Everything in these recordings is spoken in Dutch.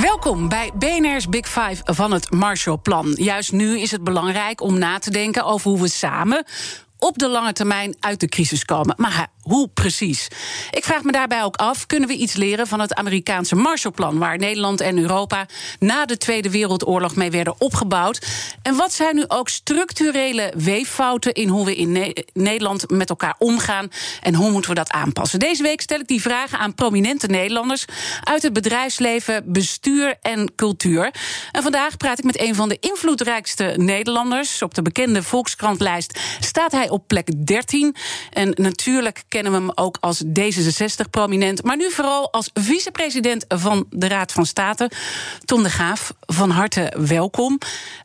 Welkom bij BNR's Big Five van het Marshallplan. Juist nu is het belangrijk om na te denken over hoe we samen op de lange termijn uit de crisis komen. Maar hoe precies? Ik vraag me daarbij ook af: kunnen we iets leren van het Amerikaanse Marshallplan, waar Nederland en Europa na de Tweede Wereldoorlog mee werden opgebouwd? En wat zijn nu ook structurele weeffouten in hoe we in Nederland met elkaar omgaan en hoe moeten we dat aanpassen? Deze week stel ik die vragen aan prominente Nederlanders uit het bedrijfsleven, bestuur en cultuur. En vandaag praat ik met een van de invloedrijkste Nederlanders. Op de bekende Volkskrantlijst staat hij op plek 13. En natuurlijk kennen we hem ook als D66-prominent, maar nu vooral als vicepresident van de Raad van State. Tom de Graaf, van harte welkom.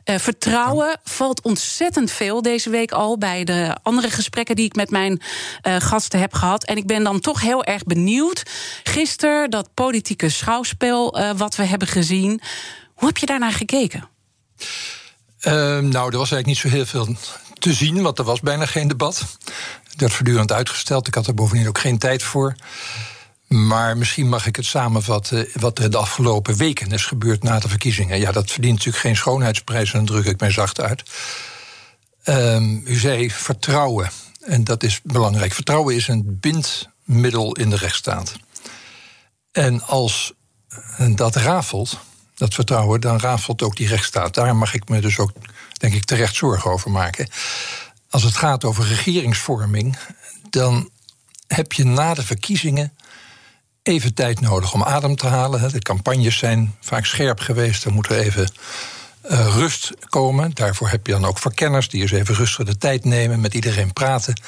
Uh, vertrouwen valt ontzettend veel deze week al bij de andere gesprekken die ik met mijn uh, gasten heb gehad. En ik ben dan toch heel erg benieuwd. Gisteren dat politieke schouwspel uh, wat we hebben gezien. Hoe heb je daarnaar gekeken? Ehm, nou, er was eigenlijk niet zo heel veel te zien, want er was bijna geen debat. Werd voortdurend uitgesteld. Ik had er bovendien ook geen tijd voor. Maar misschien mag ik het samenvatten wat er de afgelopen weken is gebeurd na de verkiezingen. Ja, dat verdient natuurlijk geen schoonheidsprijs, en dan druk ik mij zacht uit. Um, u zei vertrouwen. En dat is belangrijk. Vertrouwen is een bindmiddel in de rechtsstaat. En als dat rafelt, dat vertrouwen, dan rafelt ook die rechtsstaat. Daar mag ik me dus ook, denk ik, terecht zorgen over maken. Als het gaat over regeringsvorming, dan heb je na de verkiezingen even tijd nodig om adem te halen. De campagnes zijn vaak scherp geweest, er moet er even uh, rust komen. Daarvoor heb je dan ook verkenners die eens even rustig de tijd nemen, met iedereen praten.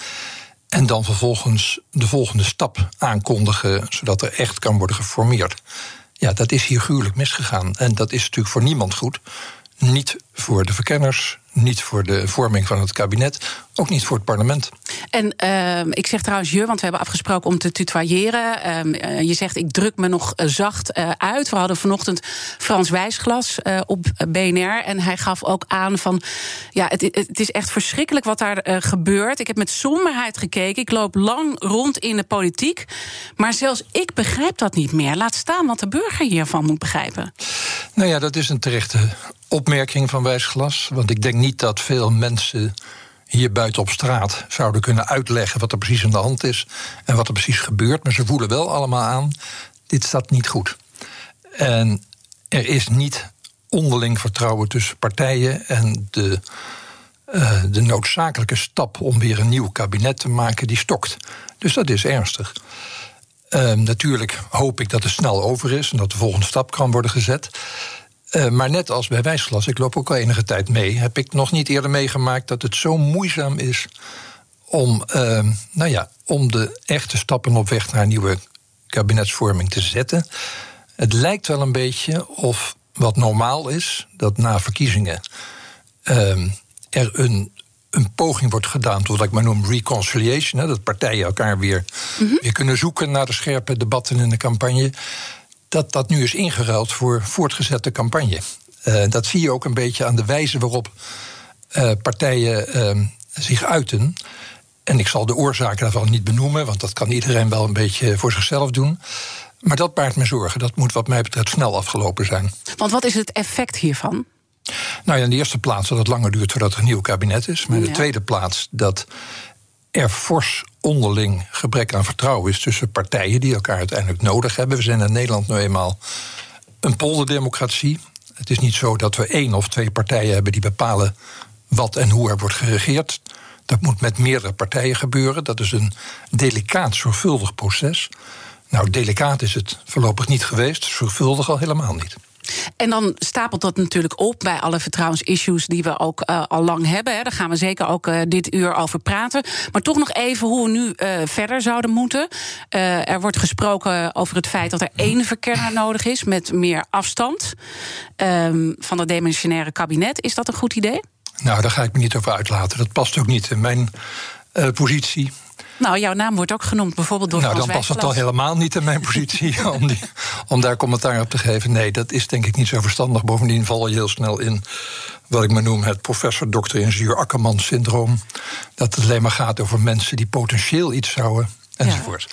En dan vervolgens de volgende stap aankondigen, zodat er echt kan worden geformeerd. Ja, dat is hier gruwelijk misgegaan. En dat is natuurlijk voor niemand goed. Niet voor de verkenners, niet voor de vorming van het kabinet, ook niet voor het parlement. En uh, ik zeg trouwens je, want we hebben afgesproken om te tutoyeren. Uh, je zegt ik druk me nog eh, zacht uh, uit. We hadden vanochtend Frans Wijsglas op BNR. En hij gaf ook aan van ja, het, het is echt verschrikkelijk wat daar gebeurt. Ik heb met somberheid gekeken. Ik loop lang rond in de politiek. Maar zelfs ik begrijp dat niet meer. Laat staan wat de burger hiervan moet begrijpen. Nou ja, dat is een terechte opmerking van Wijsglas. Want ik denk niet dat veel mensen hier buiten op straat zouden kunnen uitleggen wat er precies aan de hand is en wat er precies gebeurt. Maar ze voelen wel allemaal aan: dit staat niet goed. En er is niet onderling vertrouwen tussen partijen en de. Uh, de noodzakelijke stap om weer een nieuw kabinet te maken, die stokt. Dus dat is ernstig. Uh, natuurlijk hoop ik dat het snel over is en dat de volgende stap kan worden gezet. Uh, maar net als bij wijsglas, ik loop ook al enige tijd mee, heb ik nog niet eerder meegemaakt dat het zo moeizaam is om, uh, nou ja, om de echte stappen op weg naar een nieuwe kabinetsvorming te zetten. Het lijkt wel een beetje of wat normaal is, dat na verkiezingen uh, er een, een poging wordt gedaan tot wat ik maar noem reconciliation. Hè, dat partijen elkaar weer, mm -hmm. weer kunnen zoeken naar de scherpe debatten in de campagne dat dat nu is ingeruild voor voortgezette campagne. Uh, dat zie je ook een beetje aan de wijze waarop uh, partijen uh, zich uiten. En ik zal de oorzaken daarvan niet benoemen, want dat kan iedereen wel een beetje voor zichzelf doen. Maar dat baart me zorgen. Dat moet, wat mij betreft, snel afgelopen zijn. Want wat is het effect hiervan? Nou ja, in de eerste plaats dat het langer duurt voordat er een nieuw kabinet is. Maar in de tweede plaats dat er fors onderling gebrek aan vertrouwen is tussen partijen die elkaar uiteindelijk nodig hebben. We zijn in Nederland nu eenmaal een polderdemocratie. Het is niet zo dat we één of twee partijen hebben die bepalen wat en hoe er wordt geregeerd. Dat moet met meerdere partijen gebeuren. Dat is een delicaat, zorgvuldig proces. Nou, delicaat is het voorlopig niet geweest, zorgvuldig al helemaal niet. En dan stapelt dat natuurlijk op bij alle vertrouwensissues die we ook uh, al lang hebben. Hè. Daar gaan we zeker ook uh, dit uur over praten. Maar toch nog even hoe we nu uh, verder zouden moeten. er wordt gesproken over het feit dat er één verkenner nodig is met meer afstand um, van het demissionaire kabinet. Is dat een goed idee? Nou, daar ga ik me niet over uitlaten. Dat past ook niet in mijn positie. Nou, jouw naam wordt ook genoemd, bijvoorbeeld door Nou, dan past het al helemaal niet in mijn positie om, die, om daar commentaar op te geven. Nee, dat is denk ik niet zo verstandig. Bovendien val je heel snel in wat ik maar noem het professor dokter ingenieur Akkerman syndroom. Dat het alleen maar gaat over mensen die potentieel iets zouden, enzovoort.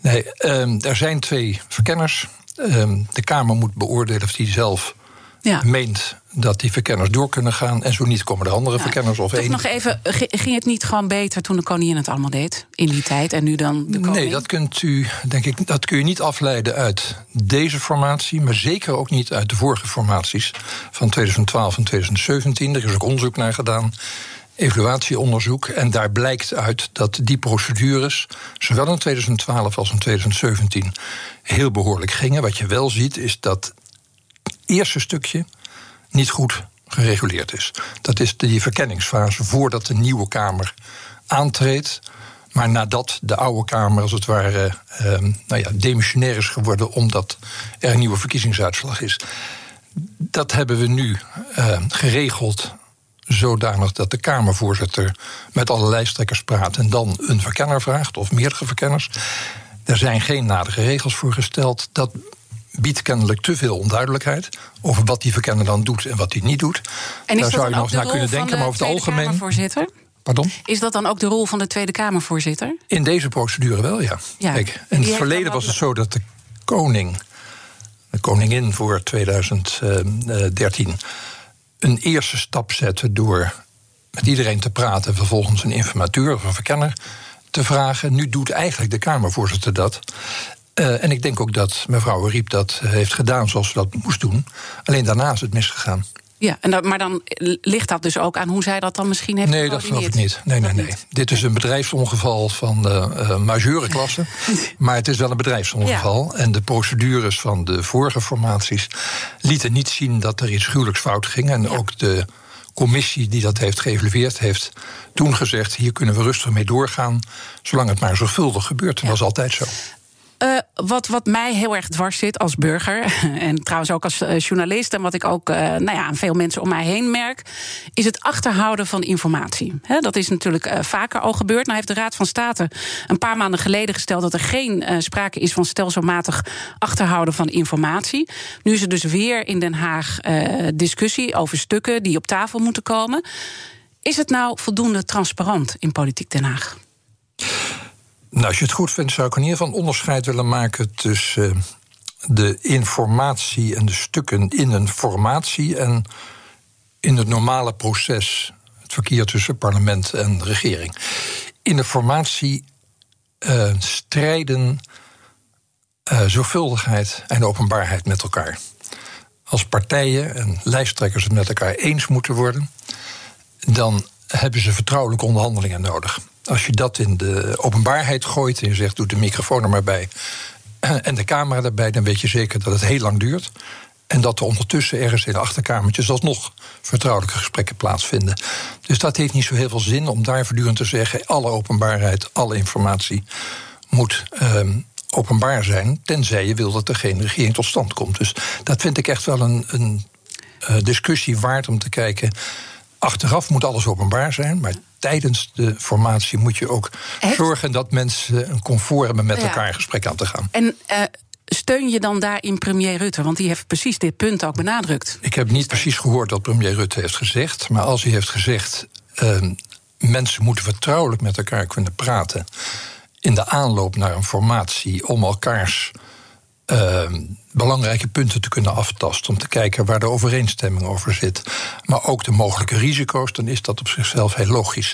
Nee, um, er zijn twee verkenners. Um, de Kamer moet beoordelen of die zelf ja. meent dat die verkenners door kunnen gaan. En zo niet komen de andere verkenners of één. Nog even, ging het niet gewoon beter toen de koningin het allemaal deed in die tijd en nu dan de koning? Nee, dat kunt u, denk ik, dat kun je niet afleiden uit deze formatie, maar zeker ook niet uit de vorige formaties van 2012 en 2017. Er is ook onderzoek naar gedaan evaluatieonderzoek. En daar blijkt uit dat die procedures, zowel in 2012 als in 2017, heel behoorlijk gingen. Wat je wel ziet, is dat eerste stukje niet goed gereguleerd is. Dat is die verkenningsfase voordat de nieuwe Kamer aantreedt. Maar nadat de oude Kamer als het ware eh, nou ja, demissionair is geworden omdat er een nieuwe verkiezingsuitslag is. Dat hebben we nu eh, geregeld zodanig dat de Kamervoorzitter met alle lijsttrekkers praat en dan een verkenner vraagt, of meerdere verkenners. Er zijn geen nadige regels voor gesteld. Dat biedt kennelijk te veel onduidelijkheid over wat die verkenner dan doet en wat hij niet doet. En Daar zou je nog eens naar kunnen denken, maar over het algemeen. Voorzitter? Pardon? Is dat dan ook de rol van de Tweede Kamervoorzitter? In deze procedure wel, ja. ja. Kijk, in het verleden was het zo dat de koning, de koningin voor 2013, een eerste stap zette door met iedereen te praten, vervolgens een informateur of een verkenner te vragen. Nu doet eigenlijk de Kamervoorzitter dat. Uh, en ik denk ook dat mevrouw Riep dat heeft gedaan zoals ze dat moest doen. Alleen daarna is het misgegaan. Ja, en dat, maar dan ligt dat dus ook aan hoe zij dat dan misschien heeft Nee, dat geloof ik niet. Nee, nee, nee. Dit is een bedrijfsongeval van de uh, majeure klasse. maar het is wel een bedrijfsongeval. En de procedures van de vorige formaties lieten niet zien dat er iets gruwelijks fout ging. En ook de commissie die dat heeft geëvalueerd, heeft toen gezegd: hier kunnen we rustig mee doorgaan, zolang het maar zorgvuldig gebeurt. En dat is altijd zo. Uh, wat, wat mij heel erg dwars zit als burger, en trouwens ook als uh, journalist, en wat ik ook uh, nou ja, aan veel mensen om mij heen merk, is het achterhouden van informatie. Dat is natuurlijk vaker al gebeurd. Nou heeft de Raad van State een paar maanden geleden gesteld dat er geen sprake is van stelselmatig achterhouden van informatie. Nu is er dus weer in Den Haag discussie over stukken die op tafel moeten komen. Is het nou voldoende transparant in politiek Den Haag? Nou, als je het goed vindt, zou ik in ieder geval een onderscheid willen maken tussen uh, de informatie en de stukken in een formatie en in het normale proces, het verkeer tussen parlement en regering. In de formatie uh, strijden uh, zorgvuldigheid en openbaarheid met elkaar. Als partijen en lijsttrekkers het met elkaar eens moeten worden, dan hebben ze vertrouwelijke onderhandelingen nodig. Als je dat in de openbaarheid gooit en je zegt: doe de microfoon er maar bij en de camera erbij, dan weet je zeker dat het heel lang duurt. En dat er ondertussen ergens in de achterkamertjes alsnog vertrouwelijke gesprekken plaatsvinden. Dus dat heeft niet zo heel veel zin om daar voortdurend te zeggen: alle openbaarheid, alle informatie moet um, openbaar zijn. Tenzij je wil dat er geen regering tot stand komt. Dus dat vind ik echt wel een, een uh, discussie waard om te kijken. Achteraf moet alles openbaar zijn, maar tijdens de formatie moet je ook zorgen dat mensen een comfort hebben met elkaar in gesprek aan te gaan. En uh, steun je dan daarin premier Rutte? Want die heeft precies dit punt ook benadrukt. Ik heb niet precies gehoord wat premier Rutte heeft gezegd. Maar als hij heeft gezegd. Uh, mensen moeten vertrouwelijk met elkaar kunnen praten. in de aanloop naar een formatie om elkaars uh, belangrijke punten te kunnen aftasten. Om te kijken waar de overeenstemming over zit. Maar ook de mogelijke risico's, dan is dat op zichzelf heel logisch.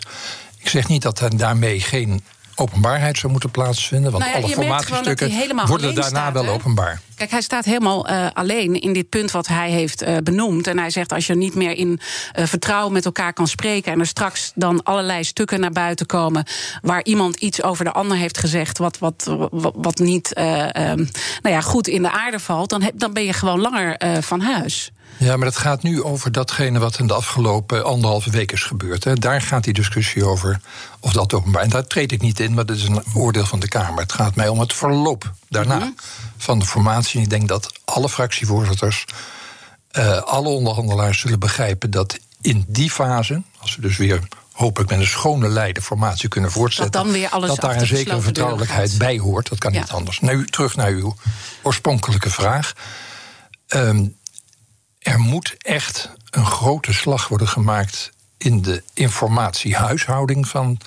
Ik zeg niet dat daarmee geen openbaarheid zou moeten plaatsvinden. Want nou ja, alle formatiestukken worden daarna wel openbaar. Kijk, hij staat helemaal uh, alleen in dit punt wat hij heeft uh, benoemd. En hij zegt: als je niet meer in uh, vertrouwen met elkaar kan spreken. en er straks dan allerlei stukken naar buiten komen. waar iemand iets over de ander heeft gezegd. wat, wat, wat, wat niet nou ja, goed in de aarde valt. dan, heb, dan ben je gewoon langer van huis. Ja, maar het gaat nu over datgene wat in de afgelopen anderhalve week is gebeurd. Hè. Daar gaat die discussie over of dat openbaar. En daar treed ik niet in, maar dat is een oordeel van de Kamer. Het gaat mij om het verloop daarna mhm. van de formatie. En ik denk dat alle fractievoorzitters, uh, alle onderhandelaars zullen begrijpen dat in die fase, als we dus weer hopelijk met een schone lei de formatie kunnen voortzetten. Dat, dan weer alles dat daar een zekere vertrouwelijkheid bij hoort. Dat kan niet anders. Nu terug naar uw oorspronkelijke vraag. Um, er moet echt een grote slag worden gemaakt in de informatiehuishouding van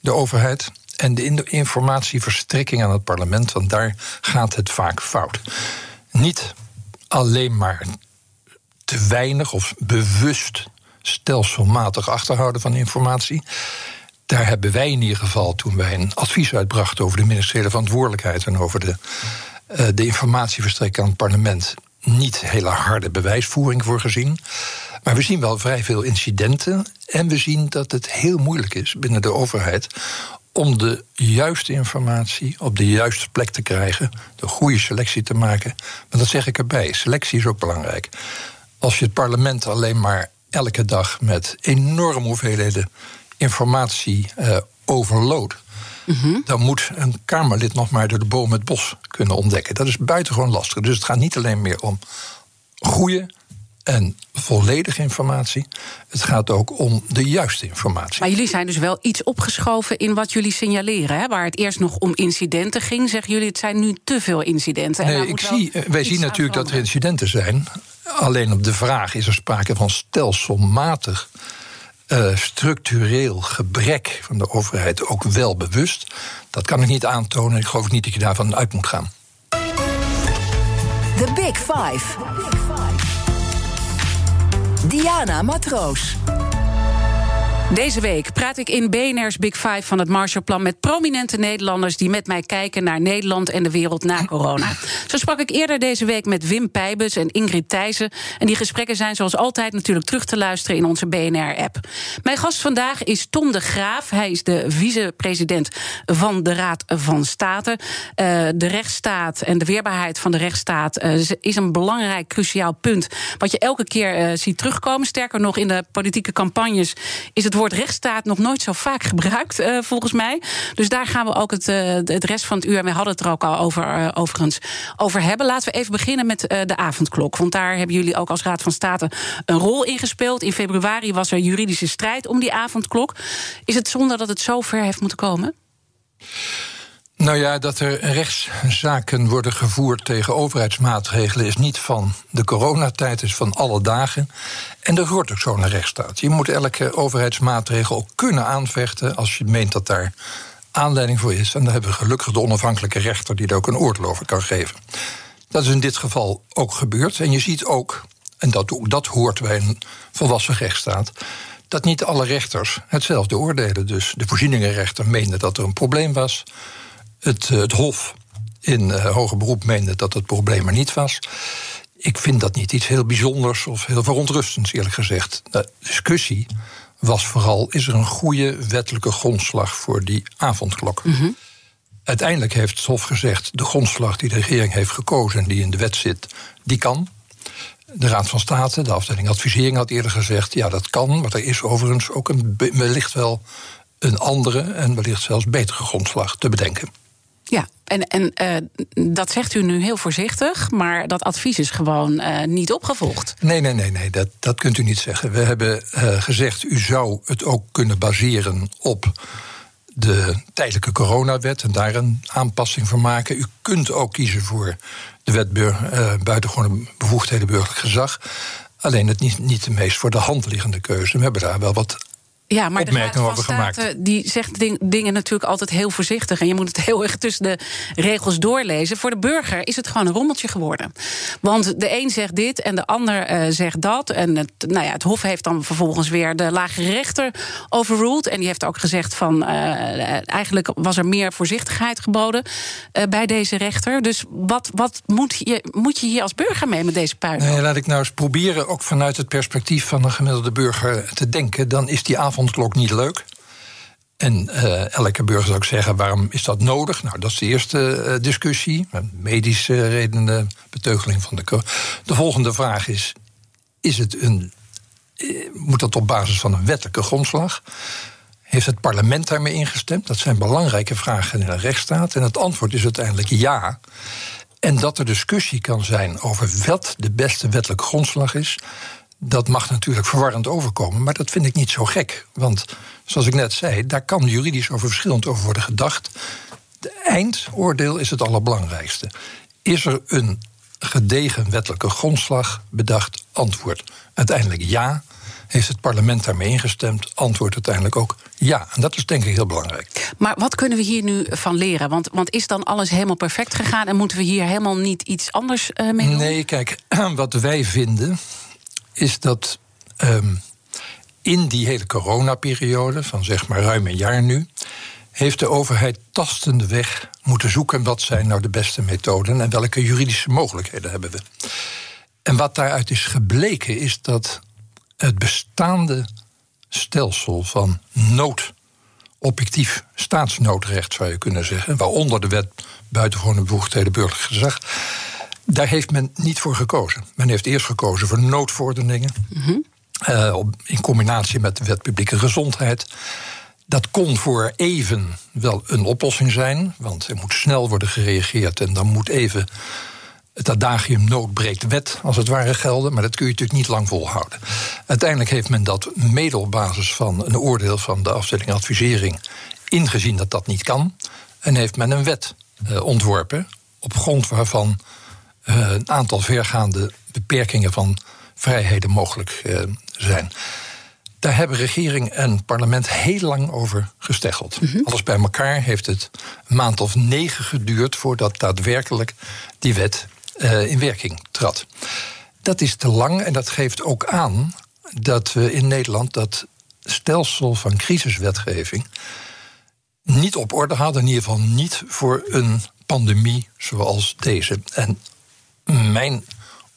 de overheid. En de informatieverstrekking aan het parlement, want daar gaat het vaak fout. Niet alleen maar te weinig of bewust stelselmatig achterhouden van informatie. Daar hebben wij in ieder geval, toen wij een advies uitbrachten over de ministeriële verantwoordelijkheid en over de, uh, de informatieverstrekking aan het parlement, niet hele harde bewijsvoering voor gezien. Maar we zien wel vrij veel incidenten. En we zien dat het heel moeilijk is binnen de overheid om de juiste informatie op de juiste plek te krijgen, de goede selectie te maken. Maar dat zeg ik erbij, selectie is ook belangrijk. Als je het parlement alleen maar elke dag met enorme hoeveelheden informatie uh, Mhm. Dan moet een Kamerlid nog maar door de boom het bos kunnen ontdekken. Dat is buitengewoon lastig. Dus het gaat niet alleen meer om goede en volledige informatie. Het gaat ook om de juiste informatie. Maar jullie zijn dus wel iets opgeschoven in wat jullie signaleren. Hè? Waar het eerst nog om incidenten ging, zeggen jullie het zijn nu te veel incidenten. Nee, ik zie, wij zien natuurlijk dat er incidenten zijn. Alleen op de vraag is er sprake van stelselmatig uh, structureel gebrek van de overheid ook wel bewust. Dat kan ik niet aantonen. Ik geloof niet dat je daarvan uit moet gaan. The Big Five. Diana Matroos. Deze week praat ik in BNR's Big Five van het Marshallplan met prominente Nederlanders die met mij kijken naar Nederland en de wereld na corona. Zo sprak ik eerder deze week met Wim Pijbus en Ingrid Thijssen. En die gesprekken zijn zoals altijd natuurlijk terug te luisteren in onze BNR-app. Mijn gast vandaag is Tom de Graaf. Hij is de vicepresident van de Raad van State. Uh, de rechtsstaat en de weerbaarheid van de rechtsstaat uh, is een belangrijk, cruciaal punt. Wat je elke keer uh, ziet terugkomen. Sterker nog, in de politieke campagnes is het woord rechtsstaat nog nooit zo vaak gebruikt, uh, volgens mij. Dus daar gaan we ook het, uh, het rest van het uur, we hadden het er ook al over, uh, overigens, over hebben. Laten we even beginnen met de avondklok. Want daar hebben jullie ook als Raad van State een rol in gespeeld. In februari was er juridische strijd om die avondklok. Is het zonde dat het zo ver heeft moeten komen? Nou ja, dat er rechtszaken worden gevoerd tegen overheidsmaatregelen is niet van de coronatijd, is van alle dagen. En er hoort ook zo'n rechtsstaat. Je moet elke overheidsmaatregel ook kunnen aanvechten als je meent dat daar aanleiding voor is. En dan hebben we gelukkig de onafhankelijke rechter die er ook een oordeel over kan geven. Dat is in dit geval ook gebeurd. En je ziet ook, en dat, dat hoort bij een volwassen rechtsstaat dat niet alle rechters hetzelfde oordelen. Dus de voorzieningenrechter meende dat er een probleem was. Het, eh, het Hof in uh, hoger beroep meende dat het probleem er niet was. Ik vind dat niet iets heel bijzonders of heel verontrustends, eerlijk gezegd. De discussie was vooral: is er een goede wettelijke grondslag voor die avondklok? Mhm. Uiteindelijk heeft het Hof gezegd: de grondslag die de regering heeft gekozen en die in de wet zit, die kan. De Raad van State, de afdeling advisering, had eerder gezegd: ja, dat kan, maar er is overigens ook een, wellicht wel een andere en wellicht zelfs betere grondslag te bedenken. Ja, en, en uh, dat zegt u nu heel voorzichtig, maar dat advies is gewoon uh, niet opgevolgd. Nee, nee, nee, nee dat, dat kunt u niet zeggen. We hebben uh, gezegd, u zou het ook kunnen baseren op de tijdelijke coronawet en daar een aanpassing voor maken. U kunt ook kiezen voor de wet buitengewone bevoegdheden burgerlijk gezag. Alleen het niet, niet de meest voor de hand liggende keuze. We hebben daar wel wat Ja, maar de Raad opmerkingen van over gemaakt. State die zegt ding- dingen natuurlijk altijd heel voorzichtig. En je moet het heel erg tussen de regels doorlezen. Voor de burger is het gewoon een rommeltje geworden. Want de een zegt dit en de ander eh, zegt dat. En het, nou ja, het Hof heeft dan vervolgens weer de lagere rechter overruled. En die heeft ook gezegd van eh, eigenlijk was er meer voorzichtigheid geboden eh, bij deze rechter. Dus wat, wat moet, je, moet je hier als burger mee met deze puin? Nee, laat ik nou eens proberen, ook vanuit het perspectief van een gemiddelde burger te denken. Dan is die avondklok niet leuk. En eh, elke burger zou ik zeggen, waarom is dat nodig? Nou, dat is de eerste eh, discussie. Medische redenen, beteugeling van de... De volgende vraag is, is het een, eh, moet dat op basis van een wettelijke grondslag? Heeft het parlement daarmee ingestemd? Dat zijn belangrijke vragen in een rechtsstaat. En het antwoord is uiteindelijk ja. En dat er discussie kan zijn over wat de beste wettelijke grondslag is, dat mag natuurlijk verwarrend overkomen, maar dat vind ik niet zo gek. Want zoals ik net zei, daar kan juridisch over verschillend over worden gedacht. De eindoordeel is het allerbelangrijkste. Is er een gedegen wettelijke grondslag bedacht? Antwoord uiteindelijk ja. Heeft het parlement daarmee ingestemd? Antwoord uiteindelijk ook ja. En dat is denk ik heel belangrijk. Maar wat kunnen we hier nu van leren? Want, want is dan alles helemaal perfect gegaan en moeten we hier helemaal niet iets anders eh, mee doen? Nee, kijk, wat wij vinden is dat ehm, in die hele coronaperiode, van zeg maar ruim een jaar nu, heeft de overheid tastende weg moeten zoeken wat zijn nou de beste methoden en welke juridische mogelijkheden hebben we. En wat daaruit is gebleken is dat het bestaande stelsel van nood, objectief staatsnoodrecht zou je kunnen zeggen, waaronder de wet buitengewone bevoegdheden burgerlijk gezag, daar heeft men niet voor gekozen. Men heeft eerst gekozen voor noodverordeningen. eh, op- in combinatie met de wet publieke gezondheid. Dat kon voor even wel een oplossing zijn, want er moet snel worden gereageerd en dan moet even het adagium nood breekt wet, als het ware, gelden. Maar dat kun je natuurlijk niet lang volhouden. Uiteindelijk heeft men dat mede op basis van een oordeel van de afdeling advisering ingezien dat dat niet kan. En heeft men een wet eh, ontworpen op grond waarvan eh, een aantal vergaande beperkingen van vrijheden mogelijk eh, zijn. Daar hebben regering en parlement heel lang over gesteggeld. Alles bij elkaar heeft het een maand of negen geduurd voordat daadwerkelijk die wet eh, in werking trad. Dat is te lang en dat geeft ook aan dat we in Nederland dat stelsel van crisiswetgeving niet op orde hadden, in ieder geval niet voor een pandemie zoals deze. En mijn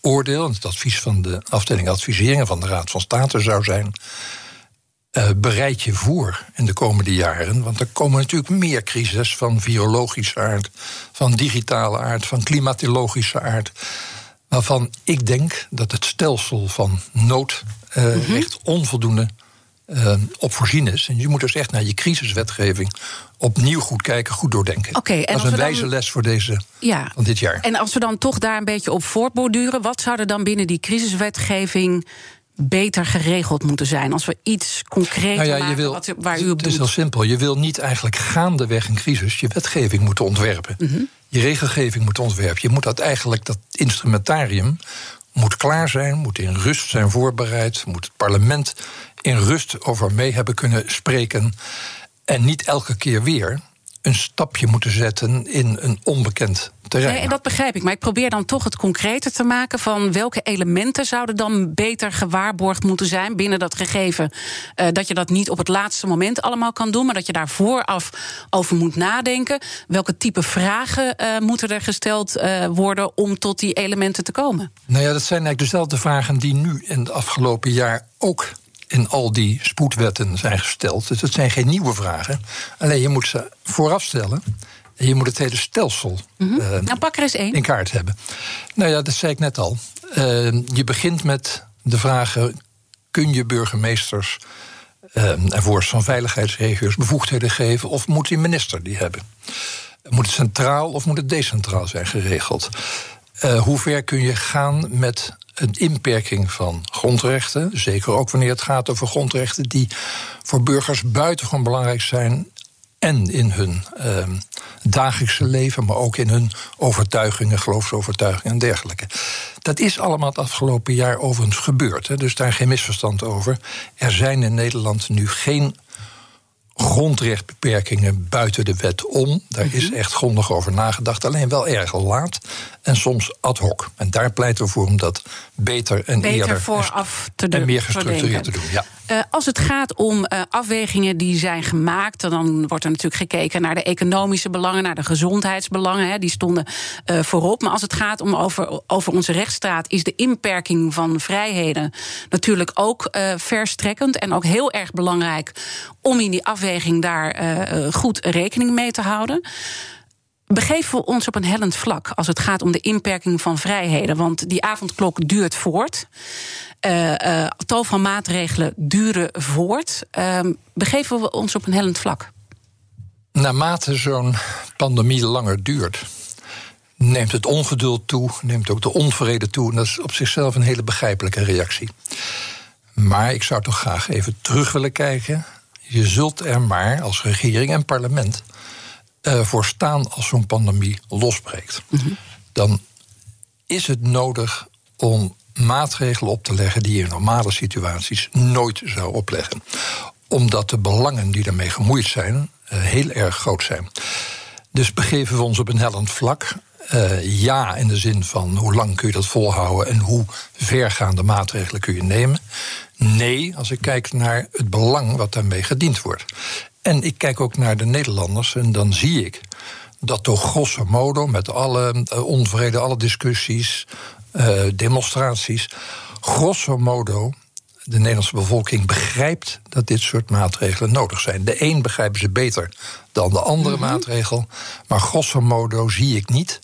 oordeel, en het advies van de afdeling adviseringen van de Raad van State zou zijn. eh, bereid je voor in de komende jaren. Want er komen natuurlijk meer crises van virologische aard, van digitale aard, van klimatologische aard. Waarvan ik denk dat het stelsel van noodrecht onvoldoende eh, op voorzien is. En je moet dus echt naar je crisiswetgeving opnieuw goed kijken, goed doordenken. Oké, en dat is een dan- wijze les voor deze Ja. van dit jaar. En als we dan toch daar een beetje op voortborduren, wat zou er dan binnen die crisiswetgeving beter geregeld moeten zijn? Als we iets concreter Nou ja, je maken wil, wat, waar u op het is heel doet. simpel. Je wil niet eigenlijk gaandeweg een crisis je wetgeving moeten ontwerpen. Mhm. Je regelgeving moet ontwerpen. Je moet dat eigenlijk, dat instrumentarium moet klaar zijn, moet in rust zijn voorbereid, moet het parlement in rust over mee hebben kunnen spreken. En niet elke keer weer een stapje moeten zetten in een onbekend terrein. Nee, en dat begrijp ik. Maar ik probeer dan toch het concreter te maken van welke elementen zouden dan beter gewaarborgd moeten zijn binnen dat gegeven. eh, dat je dat niet op het laatste moment allemaal kan doen, maar dat je daar vooraf over moet nadenken. Welke type vragen eh, moeten er gesteld eh, worden om tot die elementen te komen? Nou ja, dat zijn eigenlijk dezelfde vragen die nu in het afgelopen jaar ook in al die spoedwetten zijn gesteld. Dus het zijn geen nieuwe vragen. Alleen je moet ze vooraf stellen. En je moet het hele stelsel eh, Nou, pak er eens één. in kaart hebben. Nou ja, dat zei ik net al. Eh, je begint met de vragen: kun je burgemeesters eh, en van veiligheidsregio's bevoegdheden geven, of moet die minister die hebben? Moet het centraal of moet het decentraal zijn geregeld? Hoe ver kun je gaan met een inperking van grondrechten? Zeker ook wanneer het gaat over grondrechten die voor burgers buitengewoon belangrijk zijn. En in hun ehm, dagelijkse leven, maar ook in hun overtuigingen, geloofsovertuigingen en dergelijke. Dat is allemaal het afgelopen jaar overigens gebeurd, hè, dus daar geen misverstand over. Er zijn in Nederland nu geen grondrechtbeperkingen buiten de wet om. Daar is echt grondig over nagedacht. Alleen wel erg laat en soms ad hoc. En daar pleiten we voor om dat beter en Beter eerder vooraf te en doen- meer te gestructureerd te doen. Ja. Als het gaat om eh, afwegingen die zijn gemaakt, dan wordt er natuurlijk gekeken naar de economische belangen, naar de gezondheidsbelangen. Hè, die stonden eh, voorop. Maar als het gaat om over, over onze rechtsstaat, is de inperking van vrijheden natuurlijk ook eh, verstrekkend. En ook heel erg belangrijk om in die afweging daar goed rekening mee te houden. Begeven we ons op een hellend vlak als het gaat om de inperking van vrijheden? Want die avondklok duurt voort. Eh, tal van maatregelen duren voort. Ehm, begeven we ons op een hellend vlak? Naarmate zo'n pandemie langer duurt, neemt het ongeduld toe, neemt ook de onvrede toe. En dat is op zichzelf een hele begrijpelijke reactie. Maar ik zou toch graag even terug willen kijken. Je zult er maar als regering en parlement eh, voor staan als zo'n pandemie losbreekt. Dan is het nodig om maatregelen op te leggen die je in normale situaties nooit zou opleggen. Omdat de belangen die daarmee gemoeid zijn eh, heel erg groot zijn. Dus begeven we ons op een hellend vlak. Eh, ja, in de zin van hoe lang kun je dat volhouden en hoe vergaande maatregelen kun je nemen. Nee, als ik kijk naar het belang wat daarmee gediend wordt. En ik kijk ook naar de Nederlanders en dan zie ik dat toch grosso modo, met alle eh, onvrede, alle discussies, eh, demonstraties, grosso modo de Nederlandse bevolking begrijpt dat dit soort maatregelen nodig zijn. De een begrijpen ze beter dan de andere maatregel. Maar grosso modo zie ik niet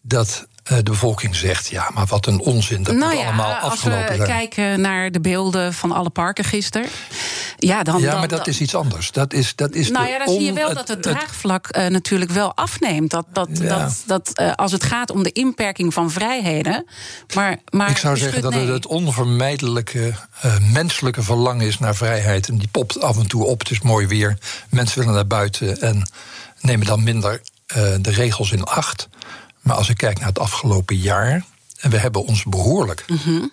dat de bevolking zegt: ja, maar wat een onzin, dat nou ja, allemaal als afgelopen we zijn. kijken naar de beelden van alle parken gisteren. Ja, dan, ja, dan- maar dat dan- is iets anders. Dat is, dat is Nou ja, dan zie je wel dat het draagvlak eh, natuurlijk wel afneemt. Dat, dat, Ja. dat, dat eh, als het gaat om de inperking van vrijheden. Maar, maar Ik zou zeggen dat het nee. het onvermijdelijke eh, menselijke verlangen is naar vrijheid. En die popt af en toe op. Het is mooi weer. Mensen willen naar buiten en nemen dan minder eh, de regels in acht. Maar als ik kijk naar het afgelopen jaar. En we hebben ons behoorlijk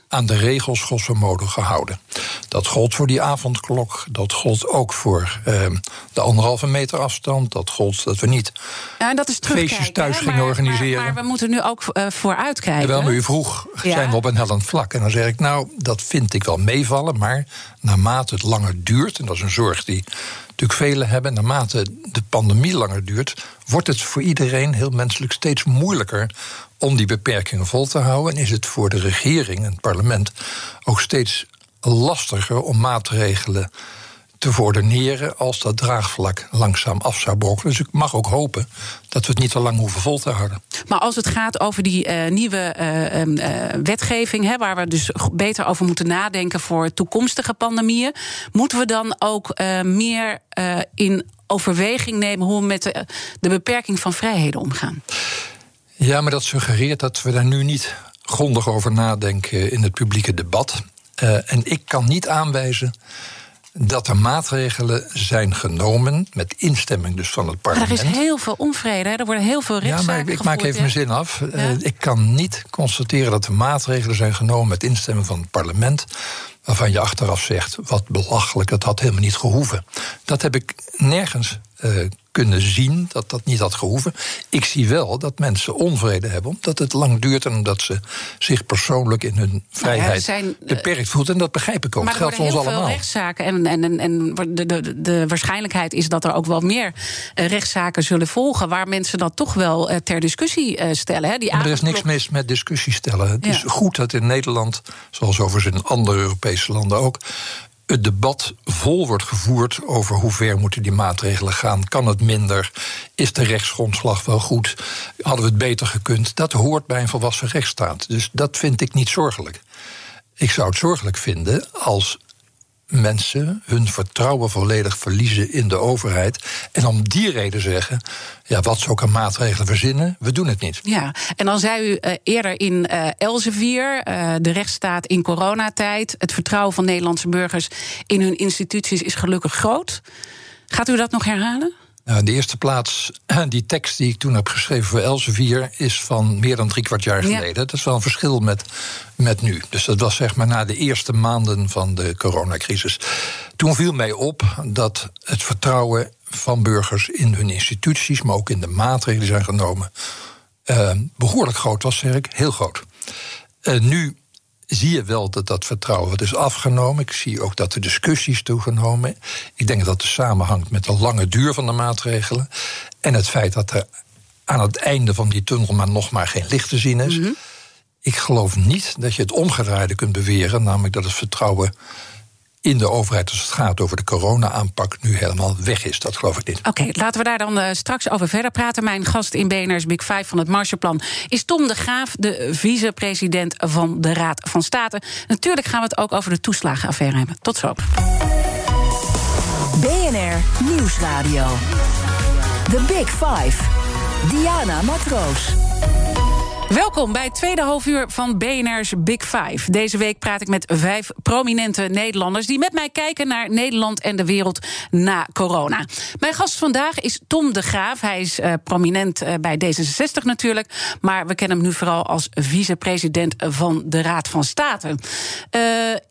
aan de regels grosso gehouden. Dat gold voor die avondklok. Dat gold ook voor eh, de anderhalve meter afstand. Dat gold dat we niet Ja, en dat is feestjes thuis hè, gingen maar- organiseren. Maar, maar we moeten nu ook eh, vooruitkijken. Wel, maar u vroeg, Ja. zijn we op een hellend vlak? En dan zeg ik, nou, dat vind ik wel meevallen... maar naarmate het langer duurt, en dat is een zorg die natuurlijk velen hebben... naarmate de pandemie langer duurt... wordt het voor iedereen heel menselijk steeds moeilijker... om die beperkingen vol te houden. En is het voor de regering en het parlement ook steeds lastiger... om maatregelen te verordeneren als dat draagvlak langzaam af zou brokkelen. Dus ik mag ook hopen dat we het niet te lang hoeven vol te houden. Maar als het gaat over die eh, nieuwe eh, ehm, eh, wetgeving, hè, waar we dus beter over moeten nadenken voor toekomstige pandemieën, moeten we dan ook meer in overweging nemen hoe we met de beperking van vrijheden omgaan? Ja, maar dat suggereert dat we daar nu niet grondig over nadenken in het publieke debat. Eh, en ik kan niet aanwijzen dat er maatregelen zijn genomen met instemming dus van het Maar er parlement. is heel veel onvrede, hè? er worden heel veel Ja, rechtszaken maar ik, ik maak even mijn zin af. Eh, Ja. ik kan niet constateren dat er maatregelen zijn genomen met instemming van het parlement. waarvan je achteraf zegt: wat belachelijk, dat had helemaal niet gehoeven. Dat heb ik nergens eh, kunnen zien dat dat niet had gehoeven. Ik zie wel dat mensen onvrede hebben omdat het lang duurt en omdat ze zich persoonlijk in hun vrijheid er zijn, eh, beperkt voelt. En dat begrijp ik ook. Maar Het er geldt voor ons heel allemaal. veel rechtszaken. En, en, en, en de, de, de waarschijnlijkheid is dat er ook wel meer eh, rechtszaken zullen volgen. waar mensen dat toch wel ter discussie stellen. Hè? Die Maar er is niks mis met discussie stellen. Het is goed dat in Nederland, zoals overigens in andere Europese landen ook, het debat vol wordt gevoerd over hoe ver moeten die maatregelen gaan. Kan het minder? Is de rechtsgrondslag wel goed? Hadden we het beter gekund? Dat hoort bij een volwassen rechtsstaat. Dus dat vind ik niet zorgelijk. Ik zou het zorgelijk vinden als mensen hun vertrouwen volledig verliezen in de overheid. En om die reden zeggen: ja, wat aan maatregelen verzinnen? We doen het niet. Ja, en dan zei u eh, eerder in eh Elsevier, eh, de rechtsstaat in coronatijd. Het vertrouwen van Nederlandse burgers in hun instituties is gelukkig groot. Gaat u dat nog herhalen? Nou, in de eerste plaats, die tekst die ik toen heb geschreven voor Elsevier... is van meer dan drie kwart jaar geleden. Dat is wel een verschil met, met nu. Dus dat was zeg maar na de eerste maanden van de coronacrisis. Toen viel mij op dat het vertrouwen van burgers in hun instituties... maar ook in de maatregelen die zijn genomen... Uh, behoorlijk groot was, zeg ik, heel groot. Uh, nu zie je wel dat dat vertrouwen wat is afgenomen. Ik zie ook dat de discussies toegenomen. Ik denk dat het samenhangt met de lange duur van de maatregelen. En het feit dat er aan het einde van die tunnel maar nog maar geen licht te zien is. Mhm. Ik geloof niet dat je het omgedraaide kunt beweren, namelijk dat het vertrouwen in de overheid als het gaat over de corona-aanpak nu helemaal weg is. Dat geloof ik niet. Oké, laten we daar dan uh, straks over verder praten. Mijn gast in BNR's Big Five van het Marshallplan is Tom de Graaf, de vicepresident van de Raad van State. Natuurlijk gaan we het ook over de toeslagenaffaire hebben. Tot zo. BNR Nieuwsradio. The Big Five. Diana Matroos. Welkom bij het tweede halfuur van BNR's Big Five. Deze week praat ik met vijf prominente Nederlanders die met mij kijken naar Nederland en de wereld na corona. Mijn gast vandaag is Tom de Graaf. Hij is uh, prominent uh, bij D66 natuurlijk, maar we kennen hem nu vooral als vicepresident van de Raad van State. Uh,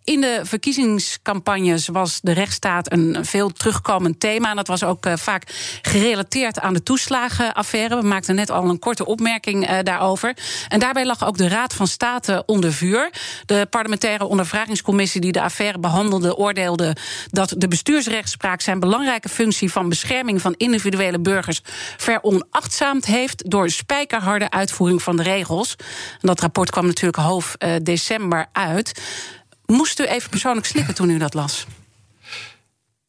in de verkiezingscampagnes was de rechtsstaat een veel terugkomend thema. En dat was ook vaak gerelateerd aan de toeslagenaffaire. We maakten net al een korte opmerking daarover. En daarbij lag ook de Raad van State onder vuur. De parlementaire ondervragingscommissie die de affaire behandelde, oordeelde dat de bestuursrechtspraak zijn belangrijke functie van bescherming van individuele burgers veronachtzaamd heeft door spijkerharde uitvoering van de regels. Dat rapport kwam natuurlijk half uh, december uit. Moest u even persoonlijk slikken toen u dat las?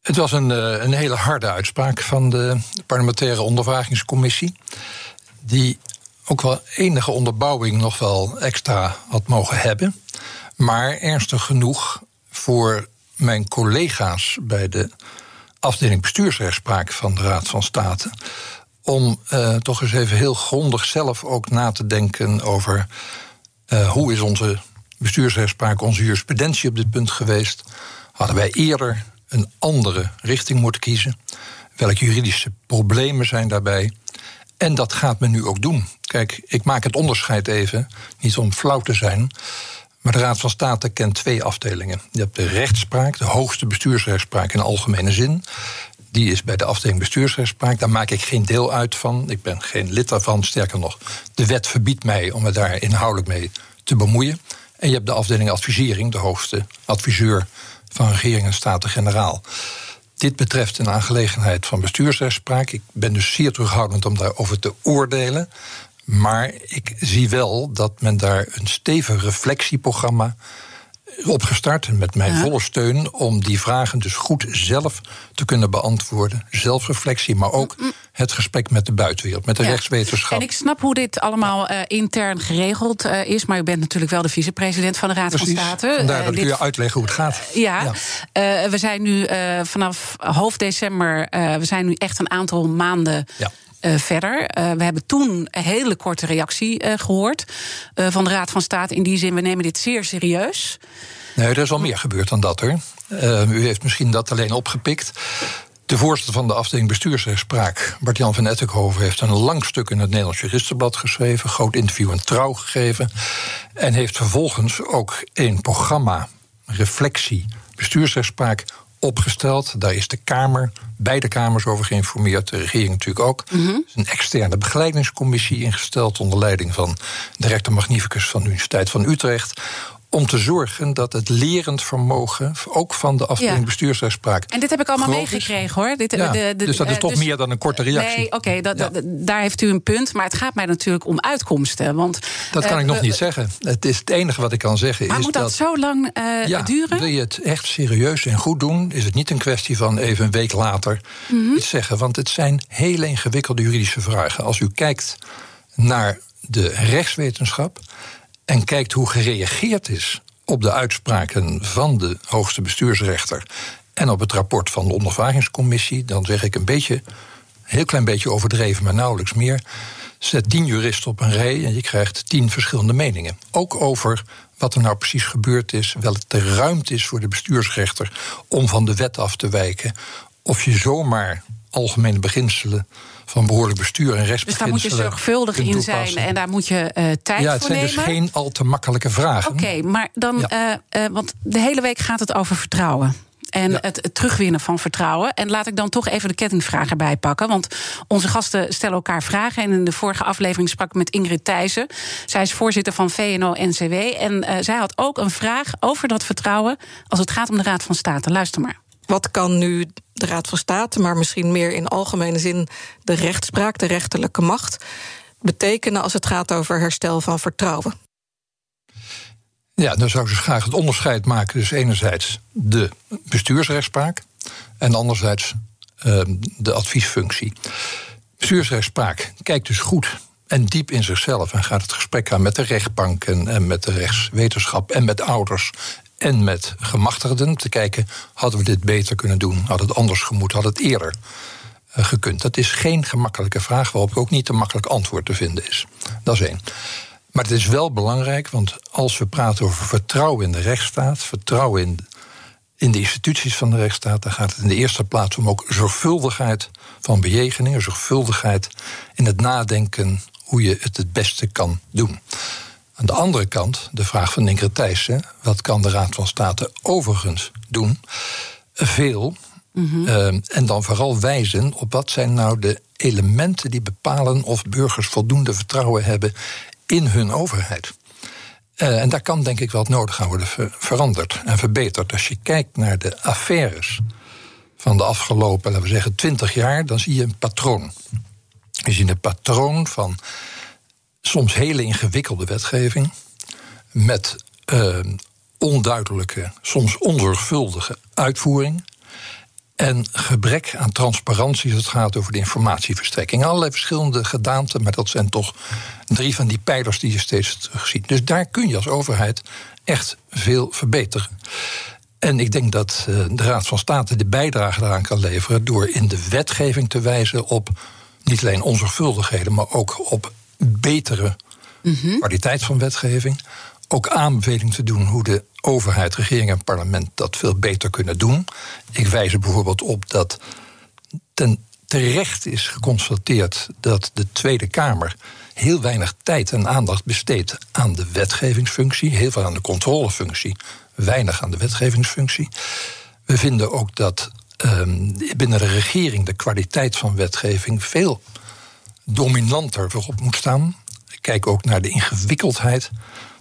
Het was een, uh, een hele harde uitspraak van de parlementaire ondervragingscommissie. Die ook wel enige onderbouwing nog wel extra had mogen hebben. Maar ernstig genoeg voor mijn collega's bij de afdeling bestuursrechtspraak van de Raad van State. Om uh, toch eens even heel grondig zelf ook na te denken over uh, hoe is onze bestuursrechtspraak, onze jurisprudentie op dit punt geweest. Hadden wij eerder een andere richting moeten kiezen? Welke juridische problemen zijn daarbij? En dat gaat men nu ook doen. Kijk, ik maak het onderscheid even, niet om flauw te zijn. Maar de Raad van State kent twee afdelingen. Je hebt de rechtspraak, de hoogste bestuursrechtspraak in algemene zin. Die is bij de afdeling bestuursrechtspraak. Daar maak ik geen deel uit van. Ik ben geen lid daarvan. Sterker nog, de wet verbiedt mij om me daar inhoudelijk mee te bemoeien. En je hebt de afdeling advisering, de hoogste adviseur van regering en staten-generaal. Dit betreft een aangelegenheid van bestuursrechtspraak. Ik ben dus zeer terughoudend om daarover te oordelen. Maar ik zie wel dat men daar een stevig reflectieprogramma opgestart met mijn volle steun om die vragen dus goed zelf te kunnen beantwoorden. Zelfreflectie, maar ook het gesprek met de buitenwereld, met de rechtswetenschap. En ik snap hoe dit allemaal uh, intern geregeld uh, is, maar u bent natuurlijk wel de vicepresident van de Raad Precies. van State. Vandaar uh, dat ik u uitleggen hoe het gaat. Ja, ja. we zijn nu vanaf half december, we zijn nu echt een aantal maanden. Uh, verder. Uh, we hebben toen een hele korte reactie uh, gehoord van de Raad van State. In die zin, we nemen dit zeer serieus. Nee, er is al meer gebeurd dan dat hoor. u heeft misschien dat alleen opgepikt. De voorzitter van de afdeling bestuursrechtspraak, Bart-Jan van Ettenhoven, heeft een lang stuk in het Nederlands Juristenblad geschreven, groot interview in Trouw gegeven. En heeft vervolgens ook een programma, reflectie, bestuursrechtspraak opgesteld. Daar is de Kamer, beide Kamers over geïnformeerd, de regering natuurlijk ook. Mm -hmm. is een externe begeleidingscommissie ingesteld onder leiding van de rector magnificus van de Universiteit van Utrecht om te zorgen dat het lerend vermogen, ook van de afdeling ja. bestuursrechtspraak. En dit heb ik allemaal meegekregen hoor. Dit, ja, de, de, dus dat is uh, toch dus, meer dan een korte reactie. Nee, oké, okay, ja. daar heeft u een punt. Maar het gaat mij natuurlijk om uitkomsten. Want, dat kan uh, ik nog niet zeggen. Het is het enige wat ik kan zeggen. Maar is moet dat, dat zo lang uh, duren? Wil je het echt serieus en goed doen, is het niet een kwestie van even een week later mm -hmm. iets zeggen. Want het zijn hele ingewikkelde juridische vragen. Als u kijkt naar de rechtswetenschap en kijkt hoe gereageerd is op de uitspraken van de hoogste bestuursrechter en op het rapport van de ondervragingscommissie, dan zeg ik een beetje, een heel klein beetje overdreven, maar nauwelijks meer. Zet tien juristen op een rij en je krijgt tien verschillende meningen. Ook over wat er nou precies gebeurd is, wel de ruimte is voor de bestuursrechter om van de wet af te wijken, of je zomaar algemene beginselen van behoorlijk bestuur en Dus daar moet je zorgvuldig in zijn en daar moet je uh, tijd ja, het voor zijn nemen. dus geen al te makkelijke vragen. Oké, maar dan, Ja. eh, eh, want de hele week gaat het over vertrouwen. En Ja. het, het terugwinnen van vertrouwen. En laat ik dan toch even de kettingvraag erbij pakken. Want onze gasten stellen elkaar vragen. En in de vorige aflevering sprak ik met Ingrid Thijssen. Zij is voorzitter van VNO-NCW. En eh, zij had ook een vraag over dat vertrouwen... als het gaat om de Raad van State. Luister maar. Wat kan nu de Raad van State, maar misschien meer in algemene zin de rechtspraak, de rechterlijke macht, betekenen als het gaat over herstel van vertrouwen? Ja, dan zou ik dus graag het onderscheid maken. Dus enerzijds de bestuursrechtspraak en anderzijds ehm, de adviesfunctie. Bestuursrechtspraak kijkt dus goed en diep in zichzelf en gaat het gesprek aan met de rechtbank en, en met de rechtswetenschap en met ouders en met gemachtigden. Om te kijken, hadden we dit beter kunnen doen? Had het anders gemoet? Had het eerder eh, gekund? Dat is geen gemakkelijke vraag waarop ook niet een makkelijk antwoord te vinden is. Dat is één. Maar het is wel belangrijk, want als we praten over vertrouwen in de rechtsstaat, vertrouwen in, in de instituties van de rechtsstaat, dan gaat het in de eerste plaats om ook zorgvuldigheid van bejegeningen, zorgvuldigheid in het nadenken hoe je het het beste kan doen. Aan de andere kant de vraag van Ingrid Thijssen: wat kan de Raad van State overigens doen? Veel. Eh, en dan vooral wijzen op wat zijn nou de elementen die bepalen of burgers voldoende vertrouwen hebben in hun overheid. Eh, en daar kan denk ik wel het nodig aan worden ver- veranderd en verbeterd. Als je kijkt naar de affaires van de afgelopen, laten we zeggen, twintig jaar, dan zie je een patroon. Je ziet een patroon van soms hele ingewikkelde wetgeving met eh, onduidelijke, soms onzorgvuldige uitvoering. En gebrek aan transparantie als het gaat over de informatieverstrekking. Allerlei verschillende gedaanten, maar dat zijn toch drie van die pijlers die je steeds terugziet. Dus daar kun je als overheid echt veel verbeteren. En ik denk dat eh, de Raad van State de bijdrage daaraan kan leveren door in de wetgeving te wijzen op niet alleen onzorgvuldigheden, maar ook op betere kwaliteit van wetgeving. Ook aanbeveling te doen hoe de overheid, regering en parlement dat veel beter kunnen doen. Ik wijs er bijvoorbeeld op dat ten terecht is geconstateerd dat de Tweede Kamer heel weinig tijd en aandacht besteedt aan de wetgevingsfunctie, heel veel aan de controlefunctie, weinig aan de wetgevingsfunctie. We vinden ook dat ehm, binnen de regering de kwaliteit van wetgeving veel dominanter voorop moet staan. Kijk ook naar de ingewikkeldheid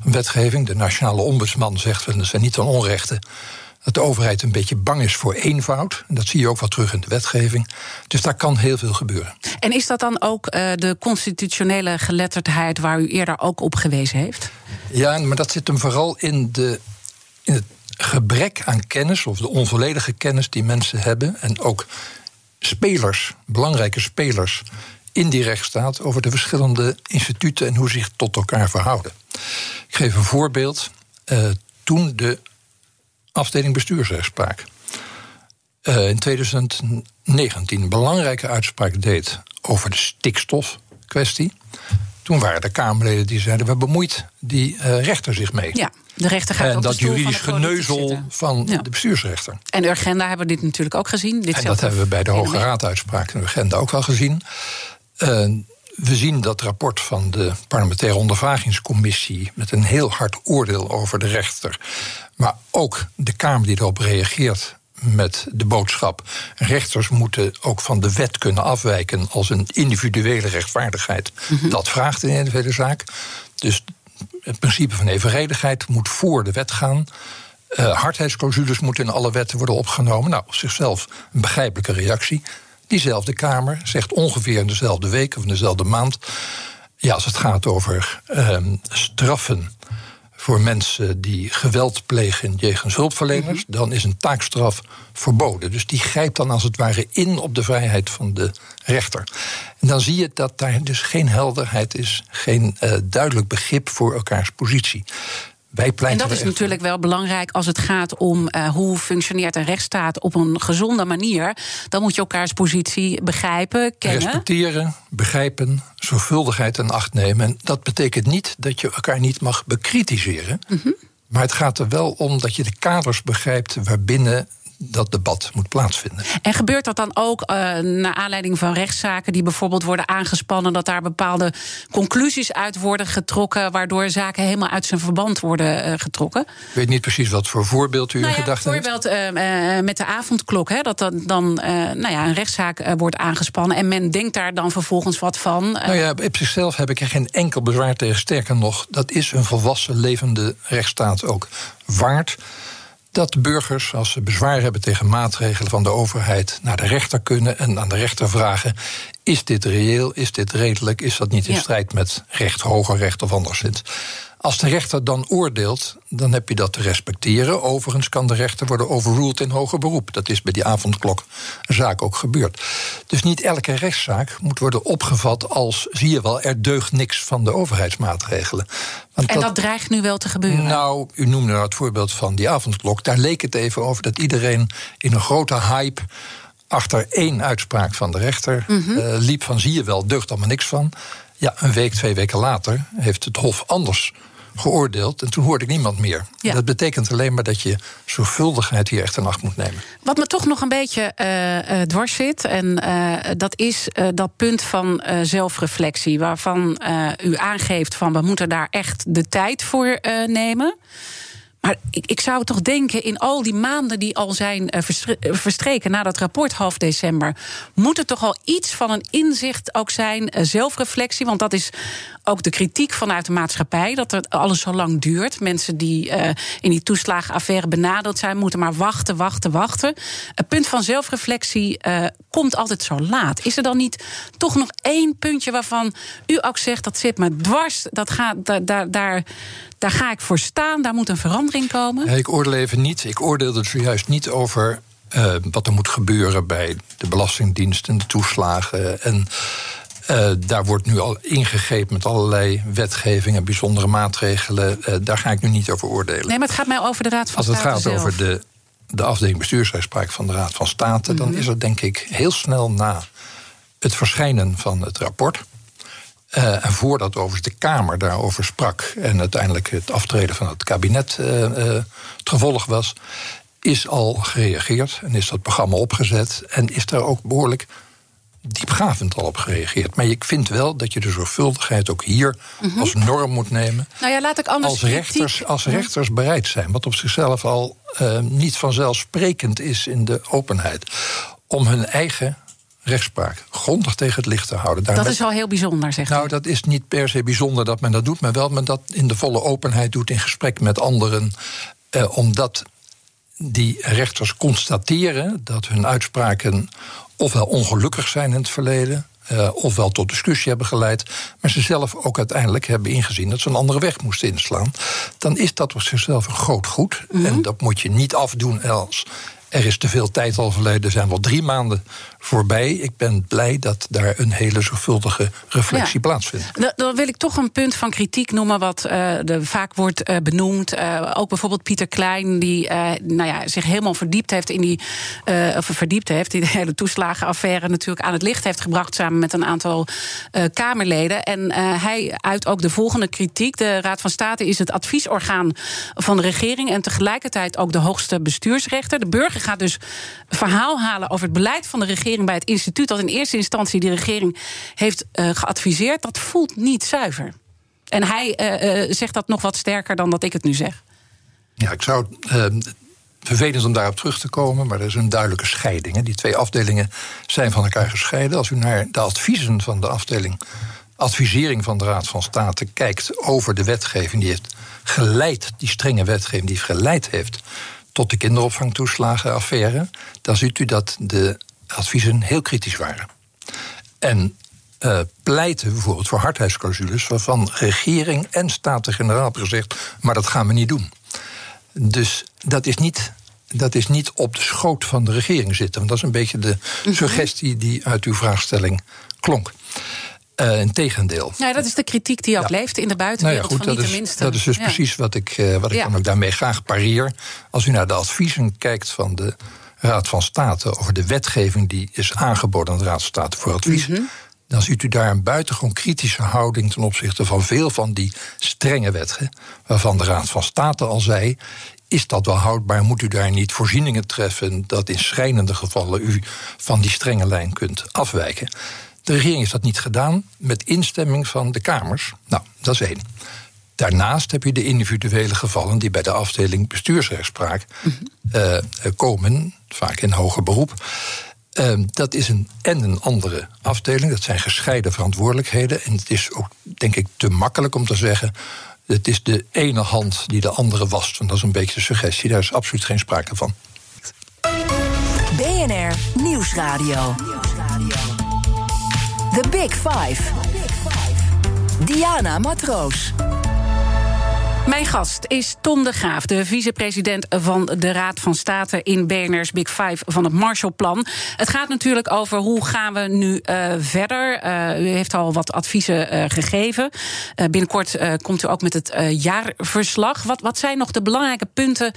van wetgeving. De nationale ombudsman zegt, en dat zijn niet ten onrechte, dat de overheid een beetje bang is voor eenvoud. En dat zie je ook wel terug in de wetgeving. Dus daar kan heel veel gebeuren. En is dat dan ook eh, de constitutionele geletterdheid... waar u eerder ook op gewezen heeft? Ja, maar dat zit hem vooral in, de, in het gebrek aan kennis, of de onvolledige kennis die mensen hebben. En ook spelers, belangrijke spelers in die rechtsstaat over de verschillende instituten en hoe ze zich tot elkaar verhouden. Ik geef een voorbeeld. Eh, toen de afdeling bestuursrechtspraak eh, in 2019 een belangrijke uitspraak deed over de stikstofkwestie. Toen waren er Kamerleden die zeiden: we bemoeit die eh, rechter zich mee. Ja, de rechter gaat en op de dat juridisch de geneuzel van Ja. de bestuursrechter. En Urgenda hebben we dit natuurlijk ook gezien. Dit En dat hebben we bij de Hoge. Raad uitspraak in de agenda ook al gezien. Eh, we zien dat rapport van de parlementaire ondervragingscommissie met een heel hard oordeel over de rechter. Maar ook de Kamer die erop reageert met de boodschap: rechters moeten ook van de wet kunnen afwijken als een individuele rechtvaardigheid. Dat vraagt een individuele zaak. Dus het principe van evenredigheid moet voor de wet gaan. Eh hardheidsclausules moeten in alle wetten worden opgenomen. Nou, op zichzelf een begrijpelijke reactie. Diezelfde Kamer zegt ongeveer in dezelfde week of in dezelfde maand. Ja, als het gaat over ehm, straffen voor mensen die geweld plegen jegens hulpverleners, dan is een taakstraf verboden. Dus die grijpt dan als het ware in op de vrijheid van de rechter. En dan zie je dat daar dus geen helderheid is, geen eh, duidelijk begrip voor elkaars positie. Wij En dat is natuurlijk wel belangrijk als het gaat om eh, hoe functioneert een rechtsstaat op een gezonde manier. Dan moet je elkaars positie begrijpen, kennen. Respecteren, begrijpen, zorgvuldigheid in acht nemen. En dat betekent niet dat je elkaar niet mag bekritiseren. Mhm. Maar het gaat er wel om dat je de kaders begrijpt waarbinnen dat debat moet plaatsvinden. En gebeurt dat dan ook uh, naar aanleiding van rechtszaken die bijvoorbeeld worden aangespannen, dat daar bepaalde conclusies uit worden getrokken, waardoor zaken helemaal uit zijn verband worden uh, getrokken? Ik weet niet precies wat voor voorbeeld u nou in ja, gedachten heeft. Bijvoorbeeld uh, met de avondklok, hè, dat dan, dan nou ja, een rechtszaak wordt aangespannen en men denkt daar dan vervolgens wat van. Nou ja, op zichzelf heb ik er geen enkel bezwaar tegen. Sterker nog, dat is een volwassen, levende rechtsstaat ook waard dat burgers, als ze bezwaar hebben tegen maatregelen van de overheid, naar de rechter kunnen en aan de rechter vragen: is dit reëel, is dit redelijk, is dat niet in strijd met recht, hoger recht of anderszins? Als de rechter dan oordeelt, dan heb je dat te respecteren. Overigens kan de rechter worden overruled in hoger beroep. Dat is bij die avondklokzaak ook gebeurd. Dus niet elke rechtszaak moet worden opgevat als, zie je wel, er deugt niks van de overheidsmaatregelen. Want en dat, dat, dreigt nu wel te gebeuren? Nou, u noemde nou het voorbeeld van die avondklok. Daar leek het even over dat iedereen in een grote hype achter één uitspraak van de rechter mm liep van zie je wel, deugt allemaal niks van. Ja, een week, twee weken later heeft het Hof anders geoordeeld. En toen hoorde ik niemand meer. Dat betekent alleen maar dat je zorgvuldigheid hier echt in acht moet nemen. Wat me toch nog een beetje uh, dwars zit, en uh, dat is dat punt van zelfreflectie, waarvan u aangeeft van we moeten daar echt de tijd voor nemen. Maar ik, ik zou toch denken, in al die maanden die al zijn verstreken na dat rapport half december, moet er toch al iets van een inzicht ook zijn, zelfreflectie. Want dat is ook de kritiek vanuit de maatschappij, dat het alles zo lang duurt. Mensen die uh, in die toeslagenaffaire benadeeld zijn, moeten maar wachten, wachten, wachten. Het punt van zelfreflectie komt altijd zo laat. Is er dan niet toch nog één puntje waarvan u ook zegt dat zit me dwars, dat gaat, daar, daar, daar daar ga ik voor staan, daar moet een verandering komen. Ik oordeel even niet. Ik oordeelde zojuist niet over uh, wat er moet gebeuren bij de Belastingdienst en de toeslagen. En uh, daar wordt nu al ingegrepen met allerlei wetgevingen, bijzondere maatregelen. Uh, daar ga ik nu niet over oordelen. Nee, maar het gaat mij over de Raad van State. Als het gaat over de, de afdeling bestuursrechtspraak van de Raad van State, mm -hmm. dan mhm. is er denk ik heel snel na het verschijnen van het rapport uh, en voordat overigens de Kamer daarover sprak en uiteindelijk het aftreden van het kabinet het gevolg was, is al gereageerd en is dat programma opgezet en is daar ook behoorlijk diepgavend al op gereageerd. Maar ik vind wel dat je de zorgvuldigheid ook hier mm -hmm. als norm moet nemen. Nou ja, laat ik anders als rechters, als rechters bereid zijn, wat op zichzelf al niet vanzelfsprekend is in de openheid, om hun eigen rechtspraak grondig tegen het licht te houden. dat is wel heel bijzonder, zegt Nou, dat is niet per se bijzonder dat men dat doet, maar wel men dat in de volle openheid doet in gesprek met anderen. Eh, omdat die rechters constateren dat hun uitspraken ofwel ongelukkig zijn in het verleden. Uh, ofwel tot discussie hebben geleid, maar ze zelf ook uiteindelijk hebben ingezien dat ze een andere weg moesten inslaan, dan is dat op zichzelf een groot goed. Mm -hmm. En dat moet je niet afdoen als er is te veel tijd al verleden, er zijn wel drie maanden voorbij. Ik ben blij dat daar een hele zorgvuldige reflectie ja. plaatsvindt. Dan wil ik toch een punt van kritiek noemen, wat uh, de, vaak wordt uh, benoemd. Uh, ook bijvoorbeeld Pieter Klein, die nou ja, zich helemaal verdiept heeft in die. of verdiept heeft, die de hele toeslagenaffaire natuurlijk aan het licht heeft gebracht. samen met een aantal Kamerleden. En hij uit ook de volgende kritiek. De Raad van State is het adviesorgaan van de regering. en tegelijkertijd ook de hoogste bestuursrechter. De burger gaat dus verhaal halen over het beleid van de regering bij het instituut dat in eerste instantie die regering heeft uh, geadviseerd, dat voelt niet zuiver. En hij uh, uh, zegt dat nog wat sterker dan dat ik het nu zeg. Ja, ik zou. Vervelend om daarop terug te komen, maar er is een duidelijke scheiding. Die twee afdelingen zijn van elkaar gescheiden. Als u naar de adviezen van de afdeling advisering van de Raad van State kijkt over de wetgeving die heeft geleid, die strenge wetgeving die geleid heeft tot de kinderopvangtoeslagenaffaire, dan ziet u dat de adviezen heel kritisch waren. En uh, pleiten bijvoorbeeld voor hardheidsclausules, waarvan regering en Staten-Generaal hebben gezegd: maar dat gaan we niet doen. Dus dat is niet. Dat is niet op de schoot van de regering zitten. Want dat is een beetje de mhm. suggestie die uit uw vraagstelling klonk. Uh, Integendeel. Ja, dat is de kritiek die ook ja. leeft in de buitenwereld nou ja, goed, van niet dat is, Dat is dus ja. precies wat ik, uh, wat ik dan ook daarmee graag pareer. Als u naar de adviezen kijkt van de Raad van State over de wetgeving die is aangeboden aan de Raad van State voor advies. Mm -hmm. Dan ziet u daar een buitengewoon kritische houding ten opzichte van veel van die strenge wetten. Waarvan de Raad van State al zei: is dat wel houdbaar? Moet u daar niet voorzieningen treffen dat in schrijnende gevallen u van die strenge lijn kunt afwijken? De regering heeft dat niet gedaan met instemming van de Kamers. Nou, dat is één. Daarnaast heb je de individuele gevallen die bij de afdeling bestuursrechtspraak uh, komen, vaak in hoger beroep. Uh, dat is een en een andere afdeling. Dat zijn gescheiden verantwoordelijkheden. En het is ook, denk ik, te makkelijk om te zeggen. Het is de ene hand die de andere wast. Want dat is een beetje de suggestie. Daar is absoluut geen sprake van. BNR Nieuwsradio. The Big Five. Diana Matroos. Mijn gast is Tom de Graaf, de vicepresident van de Raad van State in BNR's Big Five van het Marshallplan. Het gaat natuurlijk over hoe gaan we nu uh, verder. Uh, u heeft al wat adviezen uh, gegeven. binnenkort komt u ook met het jaarverslag. Wat, wat zijn nog de belangrijke punten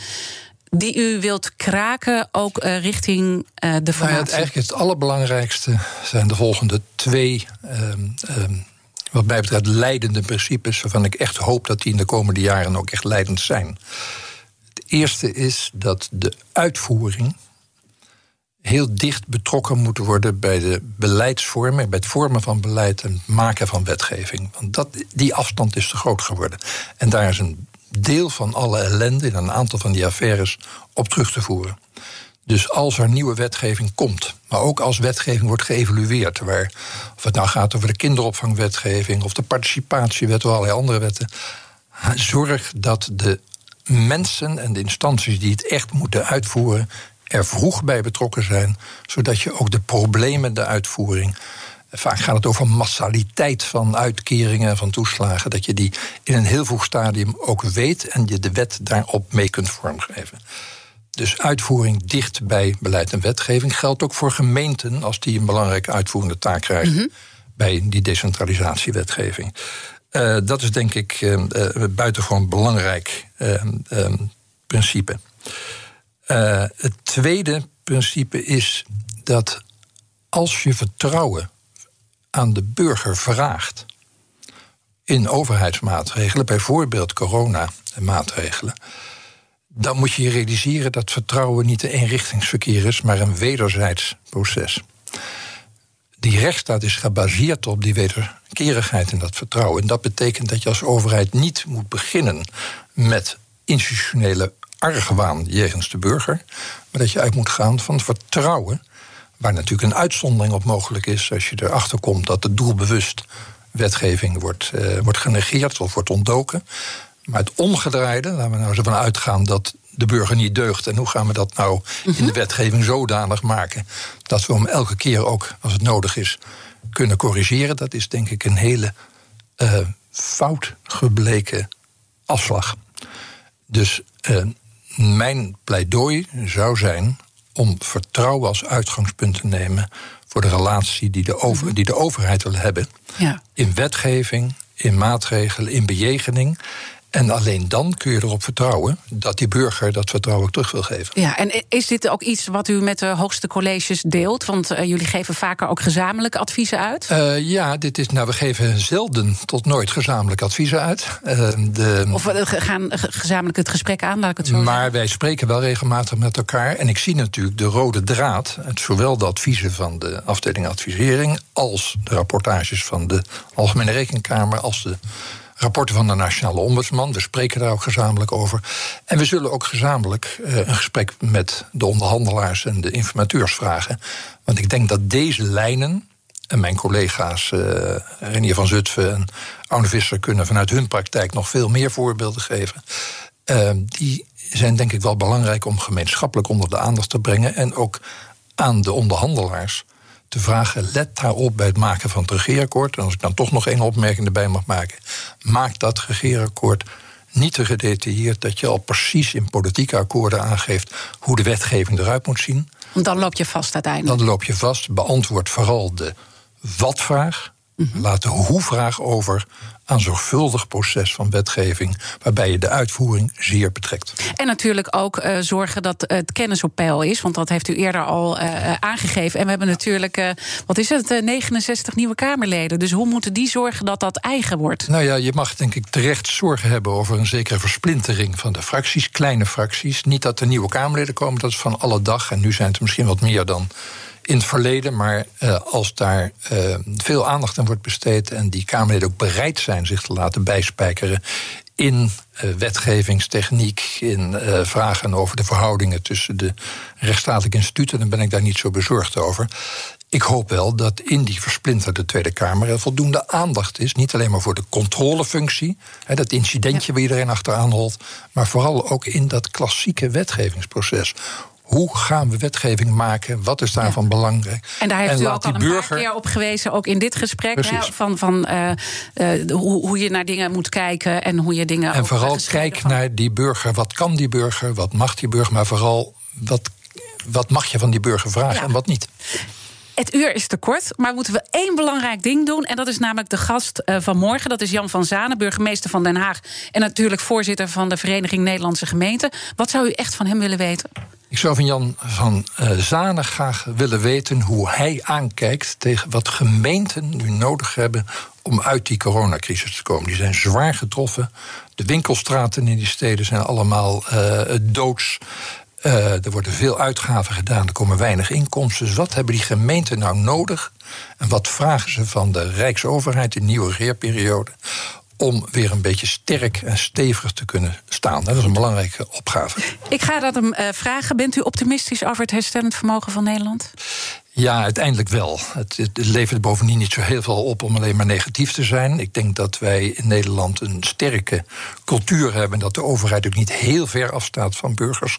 die u wilt kraken, ook richting de formatie? Nou ja, het, eigenlijk het allerbelangrijkste zijn de volgende twee um, um, wat mij betreft leidende principes, waarvan ik echt hoop dat die in de komende jaren ook echt leidend zijn. Het eerste is dat de uitvoering heel dicht betrokken moet worden bij de beleidsvorming, bij het vormen van beleid en het maken van wetgeving. Want dat, die afstand is te groot geworden. En daar is een deel van alle ellende in een aantal van die affaires op terug te voeren. Dus als er nieuwe wetgeving komt, maar ook als wetgeving wordt geëvalueerd, waar, of het nou gaat over de kinderopvangwetgeving of de participatiewet of allerlei andere wetten, zorg dat de mensen en de instanties die het echt moeten uitvoeren er vroeg bij betrokken zijn, zodat je ook de problemen, de uitvoering, vaak gaat het over massaliteit van uitkeringen, van toeslagen, dat je die in een heel vroeg stadium ook weet en je de wet daarop mee kunt vormgeven. Dus uitvoering dicht bij beleid en wetgeving geldt ook voor gemeenten als die een belangrijke uitvoerende taak krijgen mhm. bij die decentralisatiewetgeving. Uh, dat is denk ik uh, uh, buitengewoon belangrijk principe. het tweede principe is dat als je vertrouwen aan de burger vraagt in overheidsmaatregelen, bijvoorbeeld corona-maatregelen dan moet je je realiseren dat vertrouwen niet een eenrichtingsverkeer is, maar een wederzijds proces. Die rechtsstaat is gebaseerd op die wederkerigheid en dat vertrouwen. En dat betekent dat je als overheid niet moet beginnen met institutionele argwaan jegens de burger, maar dat je uit moet gaan van vertrouwen, waar natuurlijk een uitzondering op mogelijk is als je erachter komt dat de doelbewust wetgeving wordt, uh, wordt genegeerd of wordt ontdoken. Maar het omgedraaide, laten we nou zo van uitgaan dat de burger niet deugt. En hoe gaan we dat nou in de mhm. wetgeving zodanig maken dat we hem elke keer ook, als het nodig is, kunnen corrigeren? Dat is denk ik een hele uh, fout gebleken afslag. Dus uh, mijn pleidooi zou zijn om vertrouwen als uitgangspunt te nemen voor de relatie die de, over, mhm. die de overheid wil hebben. Ja. In wetgeving, in maatregelen, in bejegening. En alleen dan kun je erop vertrouwen dat die burger dat vertrouwen ook terug wil geven. Ja, en is dit ook iets wat u met de hoogste colleges deelt? Want uh, jullie geven vaker ook gezamenlijke adviezen uit? Uh, ja, dit is, nou, we geven zelden tot nooit gezamenlijke adviezen uit. Uh, de, of we gaan gezamenlijk het gesprek aan, laat ik het zo maar zeggen. Maar wij spreken wel regelmatig met elkaar. En ik zie natuurlijk de rode draad, zowel de adviezen van de afdeling advisering, als de rapportages van de Algemene Rekenkamer, als de rapporten van de Nationale Ombudsman. We spreken daar ook gezamenlijk over. En we zullen ook gezamenlijk uh, een gesprek met de onderhandelaars en de informateurs vragen. Want ik denk dat deze lijnen. En mijn collega's uh, Renier van Zutphen en Arne Visser kunnen vanuit hun praktijk nog veel meer voorbeelden geven. Uh, die zijn denk ik wel belangrijk om gemeenschappelijk onder de aandacht te brengen. En ook aan de onderhandelaars te vragen: let daarop bij het maken van het regeerakkoord. En als ik dan toch nog één opmerking erbij mag maken, maak dat regeerakkoord niet te gedetailleerd dat je al precies in politieke akkoorden aangeeft hoe de wetgeving eruit moet zien. Want dan loop je vast uiteindelijk. Dan loop je vast. Beantwoord vooral de wat-vraag. We laten hoe-vraag over aan zorgvuldig proces van wetgeving, waarbij je de uitvoering zeer betrekt. En natuurlijk ook uh, zorgen dat het kennis op peil is, want dat heeft u eerder al uh, aangegeven. En we hebben natuurlijk, uh, wat is het, 69 nieuwe Kamerleden. Dus hoe moeten die zorgen dat dat eigen wordt? Nou ja, je mag denk ik terecht zorgen hebben over een zekere versplintering van de fracties, kleine fracties. Niet dat er nieuwe Kamerleden komen, dat is van alle dag. En nu zijn het misschien wat meer dan in het verleden. Maar uh, als daar uh, veel aandacht aan wordt besteed en die Kamerleden ook bereid zijn zich te laten bijspijkeren in uh, wetgevingstechniek, in vragen over de verhoudingen tussen de rechtsstatelijke instituten, dan ben ik daar niet zo bezorgd over. Ik hoop wel dat in die versplinterde Tweede Kamer er voldoende aandacht is. Niet alleen maar voor de controlefunctie, hè, dat incidentje ja. waar iedereen achteraan holt, maar vooral ook in dat klassieke wetgevingsproces hoe gaan we wetgeving maken? Wat is daarvan ja. belangrijk? En daar heeft en u ook al een burger... paar keer op gewezen, ook in dit gesprek. Hè, van van uh, uh, hoe, hoe je naar dingen moet kijken en hoe je dingen. En vooral kijk van... naar die burger. Wat kan die burger? Wat mag die burger? Maar vooral wat, wat mag je van die burger vragen ja. en wat niet? Het uur is te kort, maar moeten we één belangrijk ding doen. En dat is namelijk de gast uh, van morgen. Dat is Jan van Zanen, burgemeester van Den Haag. En natuurlijk voorzitter van de Vereniging Nederlandse Gemeenten. Wat zou u echt van hem willen weten? Ik zou van Jan van uh, Zanen graag willen weten hoe hij aankijkt tegen wat gemeenten nu nodig hebben om uit die coronacrisis te komen. Die zijn zwaar getroffen. De winkelstraten in die steden zijn allemaal uh, doods. Uh, er worden veel uitgaven gedaan, er komen weinig inkomsten. Dus wat hebben die gemeenten nou nodig? En wat vragen ze van de Rijksoverheid, de nieuwe regeerperiode, om weer een beetje sterk en stevig te kunnen staan. Dat is een belangrijke opgave. Ik ga dat hem uh, vragen. Bent u optimistisch over het herstellend vermogen van Nederland? Ja, uiteindelijk wel. Het, het, levert bovendien niet zo heel veel op om alleen maar negatief te zijn. Ik denk dat wij in Nederland een sterke cultuur hebben... dat de overheid ook niet heel ver afstaat van burgers.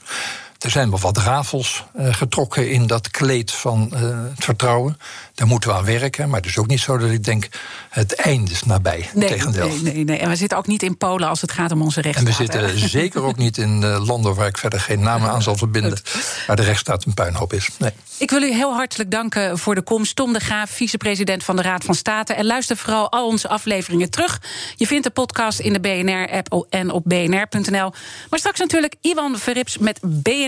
Er zijn wel wat rafels uh, getrokken in dat kleed van uh, het vertrouwen. Daar moeten we aan werken. Maar het is ook niet zo dat ik denk, het einde is nabij. Nee, Tegendeel. nee, nee, nee. En we zitten ook niet in Polen als het gaat om onze rechtsstaat. En we zitten zeker ook niet in uh, landen waar ik verder geen namen aan zal verbinden. Waar de rechtsstaat een puinhoop is. Nee. Ik wil u heel hartelijk danken voor de komst. Tom de Graaf, vicepresident van de Raad van State. En luister vooral al onze afleveringen terug. Je vindt de podcast in de BNR-app en op bnr.nl. Maar straks natuurlijk Iwan Verrips met